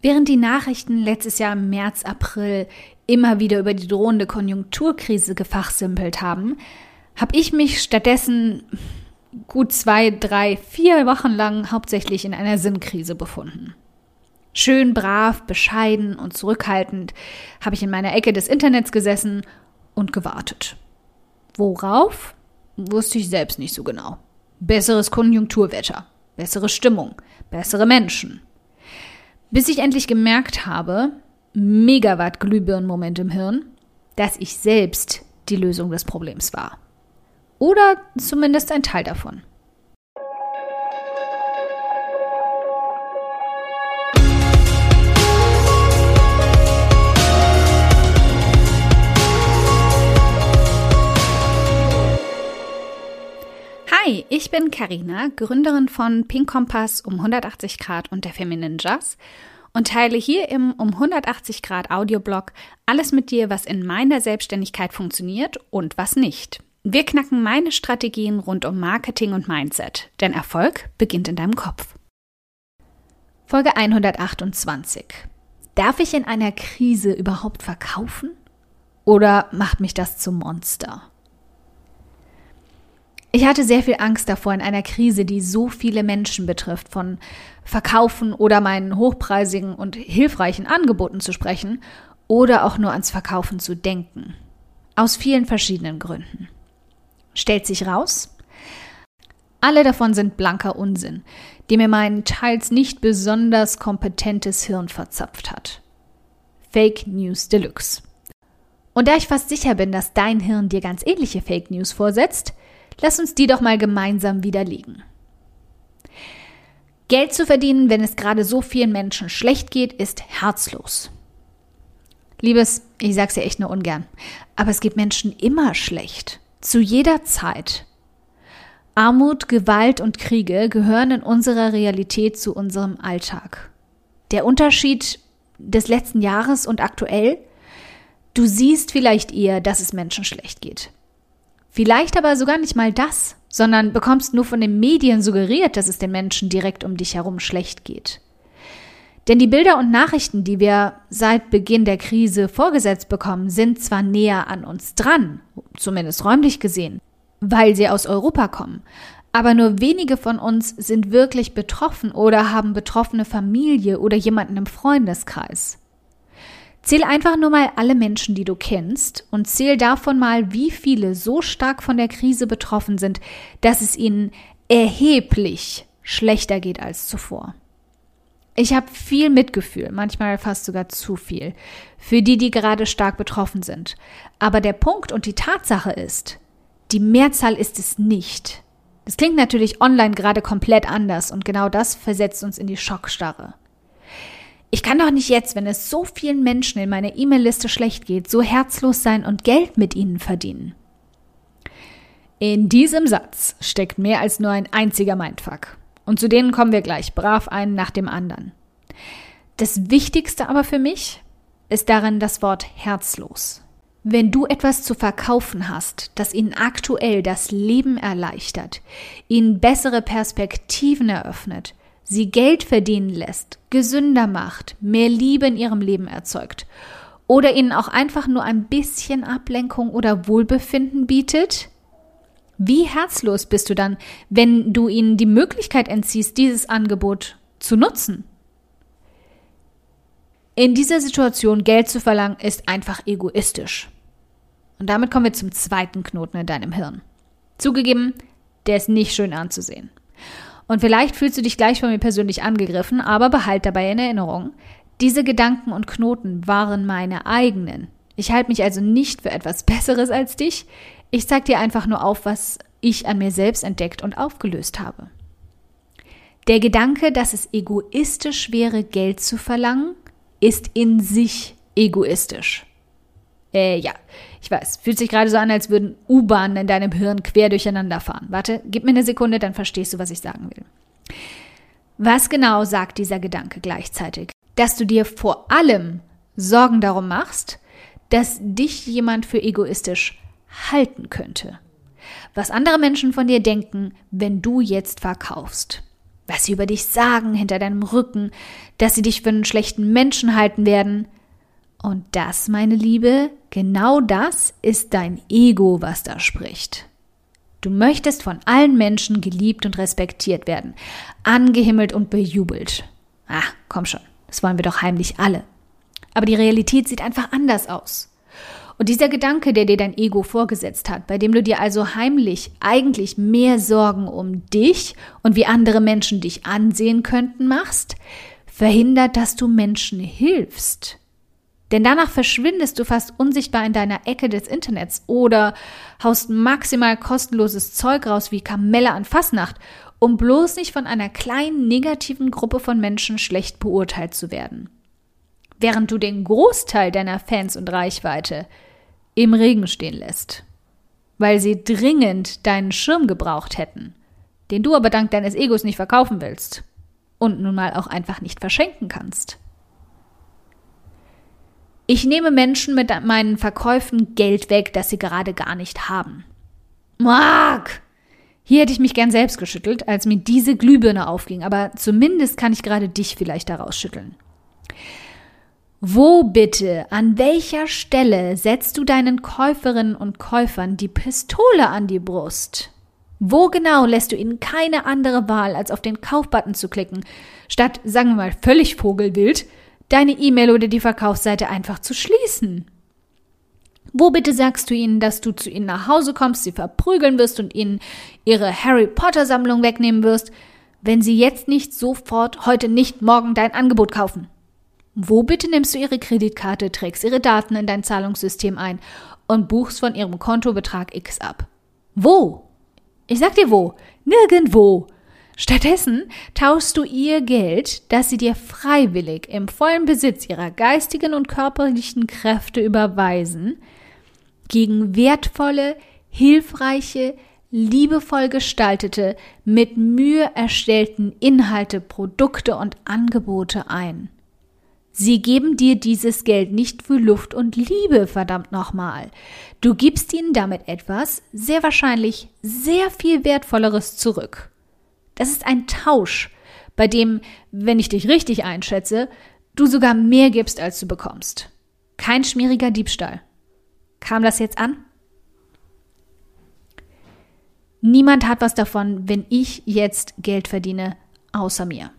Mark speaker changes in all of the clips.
Speaker 1: Während die Nachrichten letztes Jahr im März, April immer wieder über die drohende Konjunkturkrise gefachsimpelt haben, habe ich mich stattdessen gut zwei, drei, vier Wochen lang hauptsächlich in einer Sinnkrise befunden. Schön brav, bescheiden und zurückhaltend habe ich in meiner Ecke des Internets gesessen und gewartet. Worauf? Wusste ich selbst nicht so genau. Besseres Konjunkturwetter, bessere Stimmung, bessere Menschen. Bis ich endlich gemerkt habe, Megawatt Glühbirnenmoment im Hirn, dass ich selbst die Lösung des Problems war. Oder zumindest ein Teil davon. Hi, ich bin Karina, Gründerin von Pink Kompass um 180 Grad und der Feminine Jazz und teile hier im um 180 Grad Audioblog alles mit dir, was in meiner Selbstständigkeit funktioniert und was nicht. Wir knacken meine Strategien rund um Marketing und Mindset, denn Erfolg beginnt in deinem Kopf. Folge 128. Darf ich in einer Krise überhaupt verkaufen? Oder macht mich das zum Monster? Ich hatte sehr viel Angst davor, in einer Krise, die so viele Menschen betrifft, von Verkaufen oder meinen hochpreisigen und hilfreichen Angeboten zu sprechen oder auch nur ans Verkaufen zu denken. Aus vielen verschiedenen Gründen. Stellt sich raus, alle davon sind blanker Unsinn, die mir mein teils nicht besonders kompetentes Hirn verzapft hat. Fake News Deluxe. Und da ich fast sicher bin, dass dein Hirn dir ganz ähnliche Fake News vorsetzt, Lass uns die doch mal gemeinsam widerlegen. Geld zu verdienen, wenn es gerade so vielen Menschen schlecht geht, ist herzlos. Liebes, ich sag's ja echt nur ungern, aber es geht Menschen immer schlecht. Zu jeder Zeit. Armut, Gewalt und Kriege gehören in unserer Realität zu unserem Alltag. Der Unterschied des letzten Jahres und aktuell? Du siehst vielleicht eher, dass es Menschen schlecht geht. Vielleicht aber sogar nicht mal das, sondern bekommst nur von den Medien suggeriert, dass es den Menschen direkt um dich herum schlecht geht. Denn die Bilder und Nachrichten, die wir seit Beginn der Krise vorgesetzt bekommen, sind zwar näher an uns dran, zumindest räumlich gesehen, weil sie aus Europa kommen, aber nur wenige von uns sind wirklich betroffen oder haben betroffene Familie oder jemanden im Freundeskreis. Zähl einfach nur mal alle Menschen, die du kennst und zähl davon mal, wie viele so stark von der Krise betroffen sind, dass es ihnen erheblich schlechter geht als zuvor. Ich habe viel Mitgefühl, manchmal fast sogar zu viel, für die, die gerade stark betroffen sind. Aber der Punkt und die Tatsache ist, die Mehrzahl ist es nicht. Das klingt natürlich online gerade komplett anders und genau das versetzt uns in die Schockstarre. Ich kann doch nicht jetzt, wenn es so vielen Menschen in meiner E-Mail-Liste schlecht geht, so herzlos sein und Geld mit ihnen verdienen. In diesem Satz steckt mehr als nur ein einziger Mindfuck. Und zu denen kommen wir gleich brav einen nach dem anderen. Das Wichtigste aber für mich ist darin das Wort herzlos. Wenn du etwas zu verkaufen hast, das ihnen aktuell das Leben erleichtert, ihnen bessere Perspektiven eröffnet, sie Geld verdienen lässt, gesünder macht, mehr Liebe in ihrem Leben erzeugt oder ihnen auch einfach nur ein bisschen Ablenkung oder Wohlbefinden bietet? Wie herzlos bist du dann, wenn du ihnen die Möglichkeit entziehst, dieses Angebot zu nutzen? In dieser Situation Geld zu verlangen, ist einfach egoistisch. Und damit kommen wir zum zweiten Knoten in deinem Hirn. Zugegeben, der ist nicht schön anzusehen. Und vielleicht fühlst du dich gleich von mir persönlich angegriffen, aber behalt dabei in Erinnerung, diese Gedanken und Knoten waren meine eigenen. Ich halte mich also nicht für etwas Besseres als dich. Ich zeig dir einfach nur auf, was ich an mir selbst entdeckt und aufgelöst habe. Der Gedanke, dass es egoistisch wäre, Geld zu verlangen, ist in sich egoistisch. Äh, ja, ich weiß, fühlt sich gerade so an, als würden U-Bahnen in deinem Hirn quer durcheinander fahren. Warte, gib mir eine Sekunde, dann verstehst du, was ich sagen will. Was genau sagt dieser Gedanke gleichzeitig? Dass du dir vor allem Sorgen darum machst, dass dich jemand für egoistisch halten könnte. Was andere Menschen von dir denken, wenn du jetzt verkaufst. was sie über dich sagen hinter deinem Rücken, dass sie dich für einen schlechten Menschen halten werden. Und das, meine Liebe, genau das ist dein Ego, was da spricht. Du möchtest von allen Menschen geliebt und respektiert werden, angehimmelt und bejubelt. Ah, komm schon, das wollen wir doch heimlich alle. Aber die Realität sieht einfach anders aus. Und dieser Gedanke, der dir dein Ego vorgesetzt hat, bei dem du dir also heimlich eigentlich mehr Sorgen um dich und wie andere Menschen dich ansehen könnten machst, verhindert, dass du Menschen hilfst. Denn danach verschwindest du fast unsichtbar in deiner Ecke des Internets oder haust maximal kostenloses Zeug raus wie Kamelle an Fasnacht, um bloß nicht von einer kleinen negativen Gruppe von Menschen schlecht beurteilt zu werden. Während du den Großteil deiner Fans und Reichweite im Regen stehen lässt, weil sie dringend deinen Schirm gebraucht hätten, den du aber dank deines Egos nicht verkaufen willst und nun mal auch einfach nicht verschenken kannst. Ich nehme Menschen mit meinen Verkäufen Geld weg, das sie gerade gar nicht haben. Mark! Hier hätte ich mich gern selbst geschüttelt, als mir diese Glühbirne aufging, aber zumindest kann ich gerade dich vielleicht daraus schütteln. Wo bitte, an welcher Stelle setzt du deinen Käuferinnen und Käufern die Pistole an die Brust? Wo genau lässt du ihnen keine andere Wahl, als auf den Kaufbutton zu klicken, statt, sagen wir mal, völlig vogelwild, deine E-Mail oder die Verkaufsseite einfach zu schließen? Wo bitte sagst du ihnen, dass du zu ihnen nach Hause kommst, sie verprügeln wirst und ihnen ihre Harry Potter Sammlung wegnehmen wirst, wenn sie jetzt nicht sofort, heute nicht, morgen dein Angebot kaufen? Wo bitte nimmst du ihre Kreditkarte, trägst ihre Daten in dein Zahlungssystem ein und buchst von ihrem Kontobetrag X ab? Wo? Ich sag dir wo. Nirgendwo. Stattdessen tauschst du ihr Geld, das sie dir freiwillig im vollen Besitz ihrer geistigen und körperlichen Kräfte überweisen, gegen wertvolle, hilfreiche, liebevoll gestaltete, mit Mühe erstellten Inhalte, Produkte und Angebote ein. Sie geben dir dieses Geld nicht für Luft und Liebe, verdammt nochmal. Du gibst ihnen damit etwas, sehr wahrscheinlich sehr viel Wertvolleres zurück. Das ist ein Tausch, bei dem, wenn ich dich richtig einschätze, du sogar mehr gibst, als du bekommst. Kein schmieriger Diebstahl. Kam das jetzt an? Niemand hat was davon, wenn ich jetzt Geld verdiene, außer mir.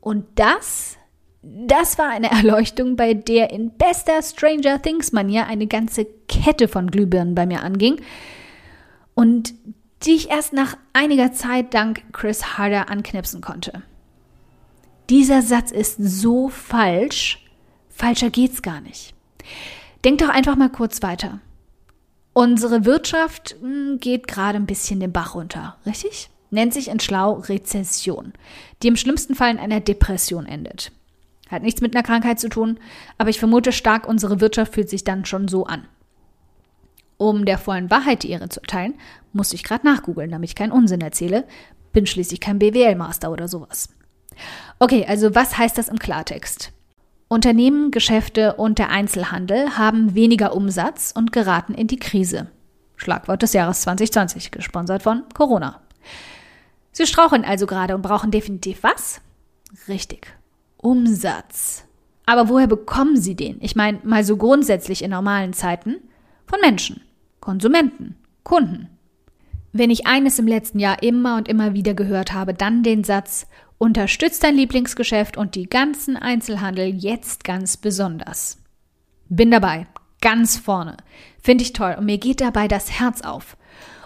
Speaker 1: Und das das war eine Erleuchtung, bei der in bester Stranger Things Manier eine ganze Kette von Glühbirnen bei mir anging und die ich erst nach einiger Zeit dank Chris Harder anknipsen konnte. Dieser Satz ist so falsch, falscher geht's gar nicht. Denk doch einfach mal kurz weiter. Unsere Wirtschaft hm, geht gerade ein bisschen den Bach runter, richtig? Nennt sich in Schlau Rezession, die im schlimmsten Fall in einer Depression endet. Hat nichts mit einer Krankheit zu tun, aber ich vermute stark, unsere Wirtschaft fühlt sich dann schon so an. Um der vollen Wahrheit die Ehre zu erteilen, muss ich gerade nachgoogeln, damit ich keinen Unsinn erzähle. Bin schließlich kein BWL-Master oder sowas. Okay, also was heißt das im Klartext? Unternehmen, Geschäfte und der Einzelhandel haben weniger Umsatz und geraten in die Krise. Schlagwort des Jahres 2020, gesponsert von Corona. Sie straucheln also gerade und brauchen definitiv was? Richtig, Umsatz. Aber woher bekommen sie den? Ich meine, mal so grundsätzlich in normalen Zeiten? Von Menschen, Konsumenten, Kunden. Wenn ich eines im letzten Jahr immer und immer wieder gehört habe, dann den Satz, unterstützt dein Lieblingsgeschäft und die ganzen Einzelhandel jetzt ganz besonders. Bin dabei, ganz vorne. Finde ich toll und mir geht dabei das Herz auf.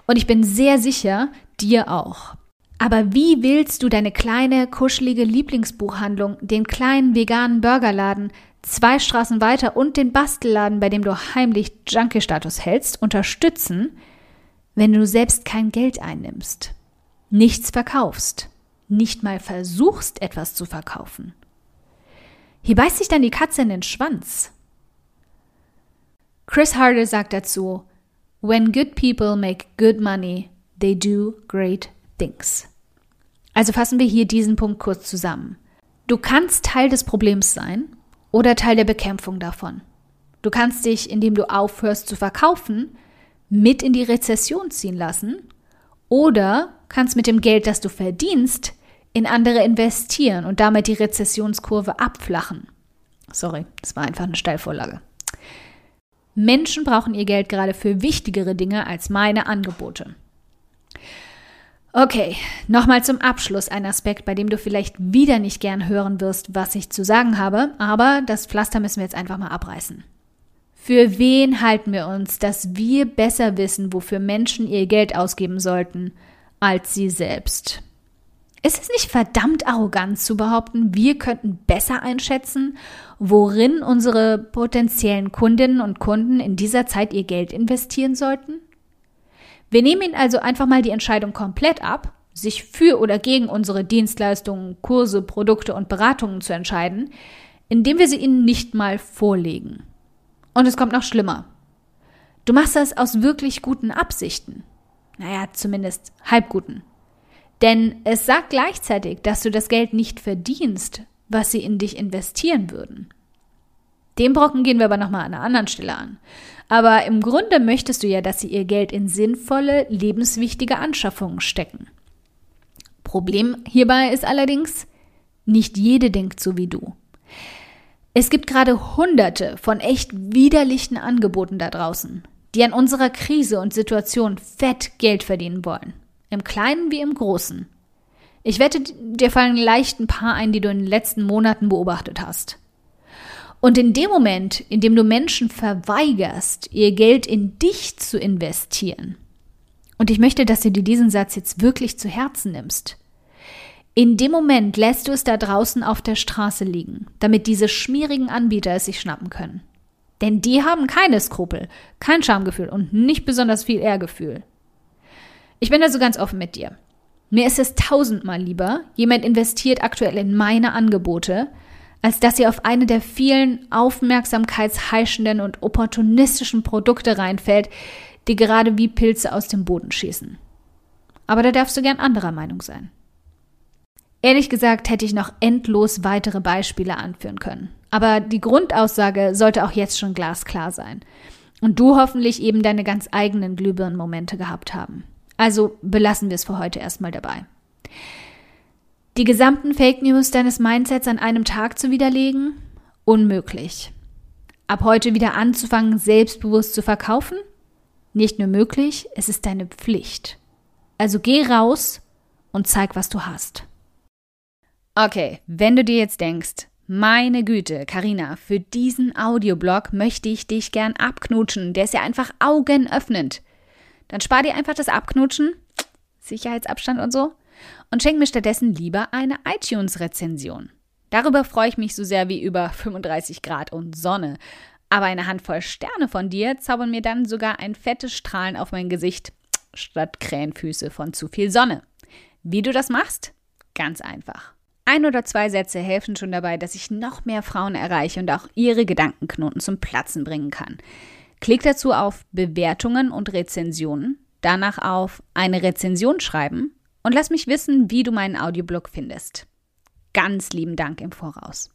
Speaker 1: Und ich bin sehr sicher, dir auch. Aber wie willst du deine kleine, kuschelige Lieblingsbuchhandlung, den kleinen veganen Burgerladen, zwei Straßen weiter und den Bastelladen, bei dem du heimlich Junkie-Status hältst, unterstützen, wenn du selbst kein Geld einnimmst, nichts verkaufst, nicht mal versuchst, etwas zu verkaufen? Hier beißt sich dann die Katze in den Schwanz. Chris Harder sagt dazu, When good people make good money, they do great things. Also fassen wir hier diesen Punkt kurz zusammen. Du kannst Teil des Problems sein oder Teil der Bekämpfung davon. Du kannst dich, indem du aufhörst zu verkaufen, mit in die Rezession ziehen lassen oder kannst mit dem Geld, das du verdienst, in andere investieren und damit die Rezessionskurve abflachen. Sorry, das war einfach eine Steilvorlage. Menschen brauchen ihr Geld gerade für wichtigere Dinge als meine Angebote. Okay, nochmal zum Abschluss ein Aspekt, bei dem du vielleicht wieder nicht gern hören wirst, was ich zu sagen habe, aber das Pflaster müssen wir jetzt einfach mal abreißen. Für wen halten wir uns, dass wir besser wissen, wofür Menschen ihr Geld ausgeben sollten, als sie selbst? Ist es nicht verdammt arrogant zu behaupten, wir könnten besser einschätzen, worin unsere potenziellen Kundinnen und Kunden in dieser Zeit ihr Geld investieren sollten? Wir nehmen ihnen also einfach mal die Entscheidung komplett ab, sich für oder gegen unsere Dienstleistungen, Kurse, Produkte und Beratungen zu entscheiden, indem wir sie ihnen nicht mal vorlegen. Und es kommt noch schlimmer. Du machst das aus wirklich guten Absichten. Naja, zumindest halbguten. Denn es sagt gleichzeitig, dass du das Geld nicht verdienst, was sie in dich investieren würden. Den Brocken gehen wir aber nochmal an einer anderen Stelle an. Aber im Grunde möchtest du ja, dass sie ihr Geld in sinnvolle, lebenswichtige Anschaffungen stecken. Problem hierbei ist allerdings, nicht jede denkt so wie du. Es gibt gerade hunderte von echt widerlichen Angeboten da draußen, die an unserer Krise und Situation fett Geld verdienen wollen. Im Kleinen wie im Großen. Ich wette, dir fallen leicht ein paar ein, die du in den letzten Monaten beobachtet hast. Und in dem Moment, in dem du Menschen verweigerst, ihr Geld in dich zu investieren, und ich möchte, dass du dir diesen Satz jetzt wirklich zu Herzen nimmst, in dem Moment lässt du es da draußen auf der Straße liegen, damit diese schmierigen Anbieter es sich schnappen können. Denn die haben keine Skrupel, kein Schamgefühl und nicht besonders viel Ehrgefühl. Ich bin also ganz offen mit dir. Mir ist es tausendmal lieber, jemand investiert aktuell in meine Angebote, als dass sie auf eine der vielen aufmerksamkeitsheischenden und opportunistischen Produkte reinfällt, die gerade wie Pilze aus dem Boden schießen. Aber da darfst du gern anderer Meinung sein. Ehrlich gesagt hätte ich noch endlos weitere Beispiele anführen können. Aber die Grundaussage sollte auch jetzt schon glasklar sein. Und du hoffentlich eben deine ganz eigenen Glühbirnenmomente gehabt haben. Also belassen wir es für heute erstmal dabei. Die gesamten Fake News deines Mindsets an einem Tag zu widerlegen? Unmöglich. Ab heute wieder anzufangen, selbstbewusst zu verkaufen? Nicht nur möglich, es ist deine Pflicht. Also geh raus und zeig, was du hast. Okay, wenn du dir jetzt denkst, meine Güte, Karina, für diesen Audioblog möchte ich dich gern abknutschen. Der ist ja einfach augenöffnend. Dann spar dir einfach das Abknutschen, Sicherheitsabstand und so, und schenk mir stattdessen lieber eine iTunes-Rezension. Darüber freue ich mich so sehr wie über 35 Grad und Sonne. Aber eine Handvoll Sterne von dir zaubern mir dann sogar ein fettes Strahlen auf mein Gesicht statt Krähenfüße von zu viel Sonne. Wie du das machst? Ganz einfach. Ein oder zwei Sätze helfen schon dabei, dass ich noch mehr Frauen erreiche und auch ihre Gedankenknoten zum Platzen bringen kann. Klick dazu auf Bewertungen und Rezensionen, danach auf eine Rezension schreiben und lass mich wissen, wie du meinen Audioblog findest. Ganz lieben Dank im Voraus.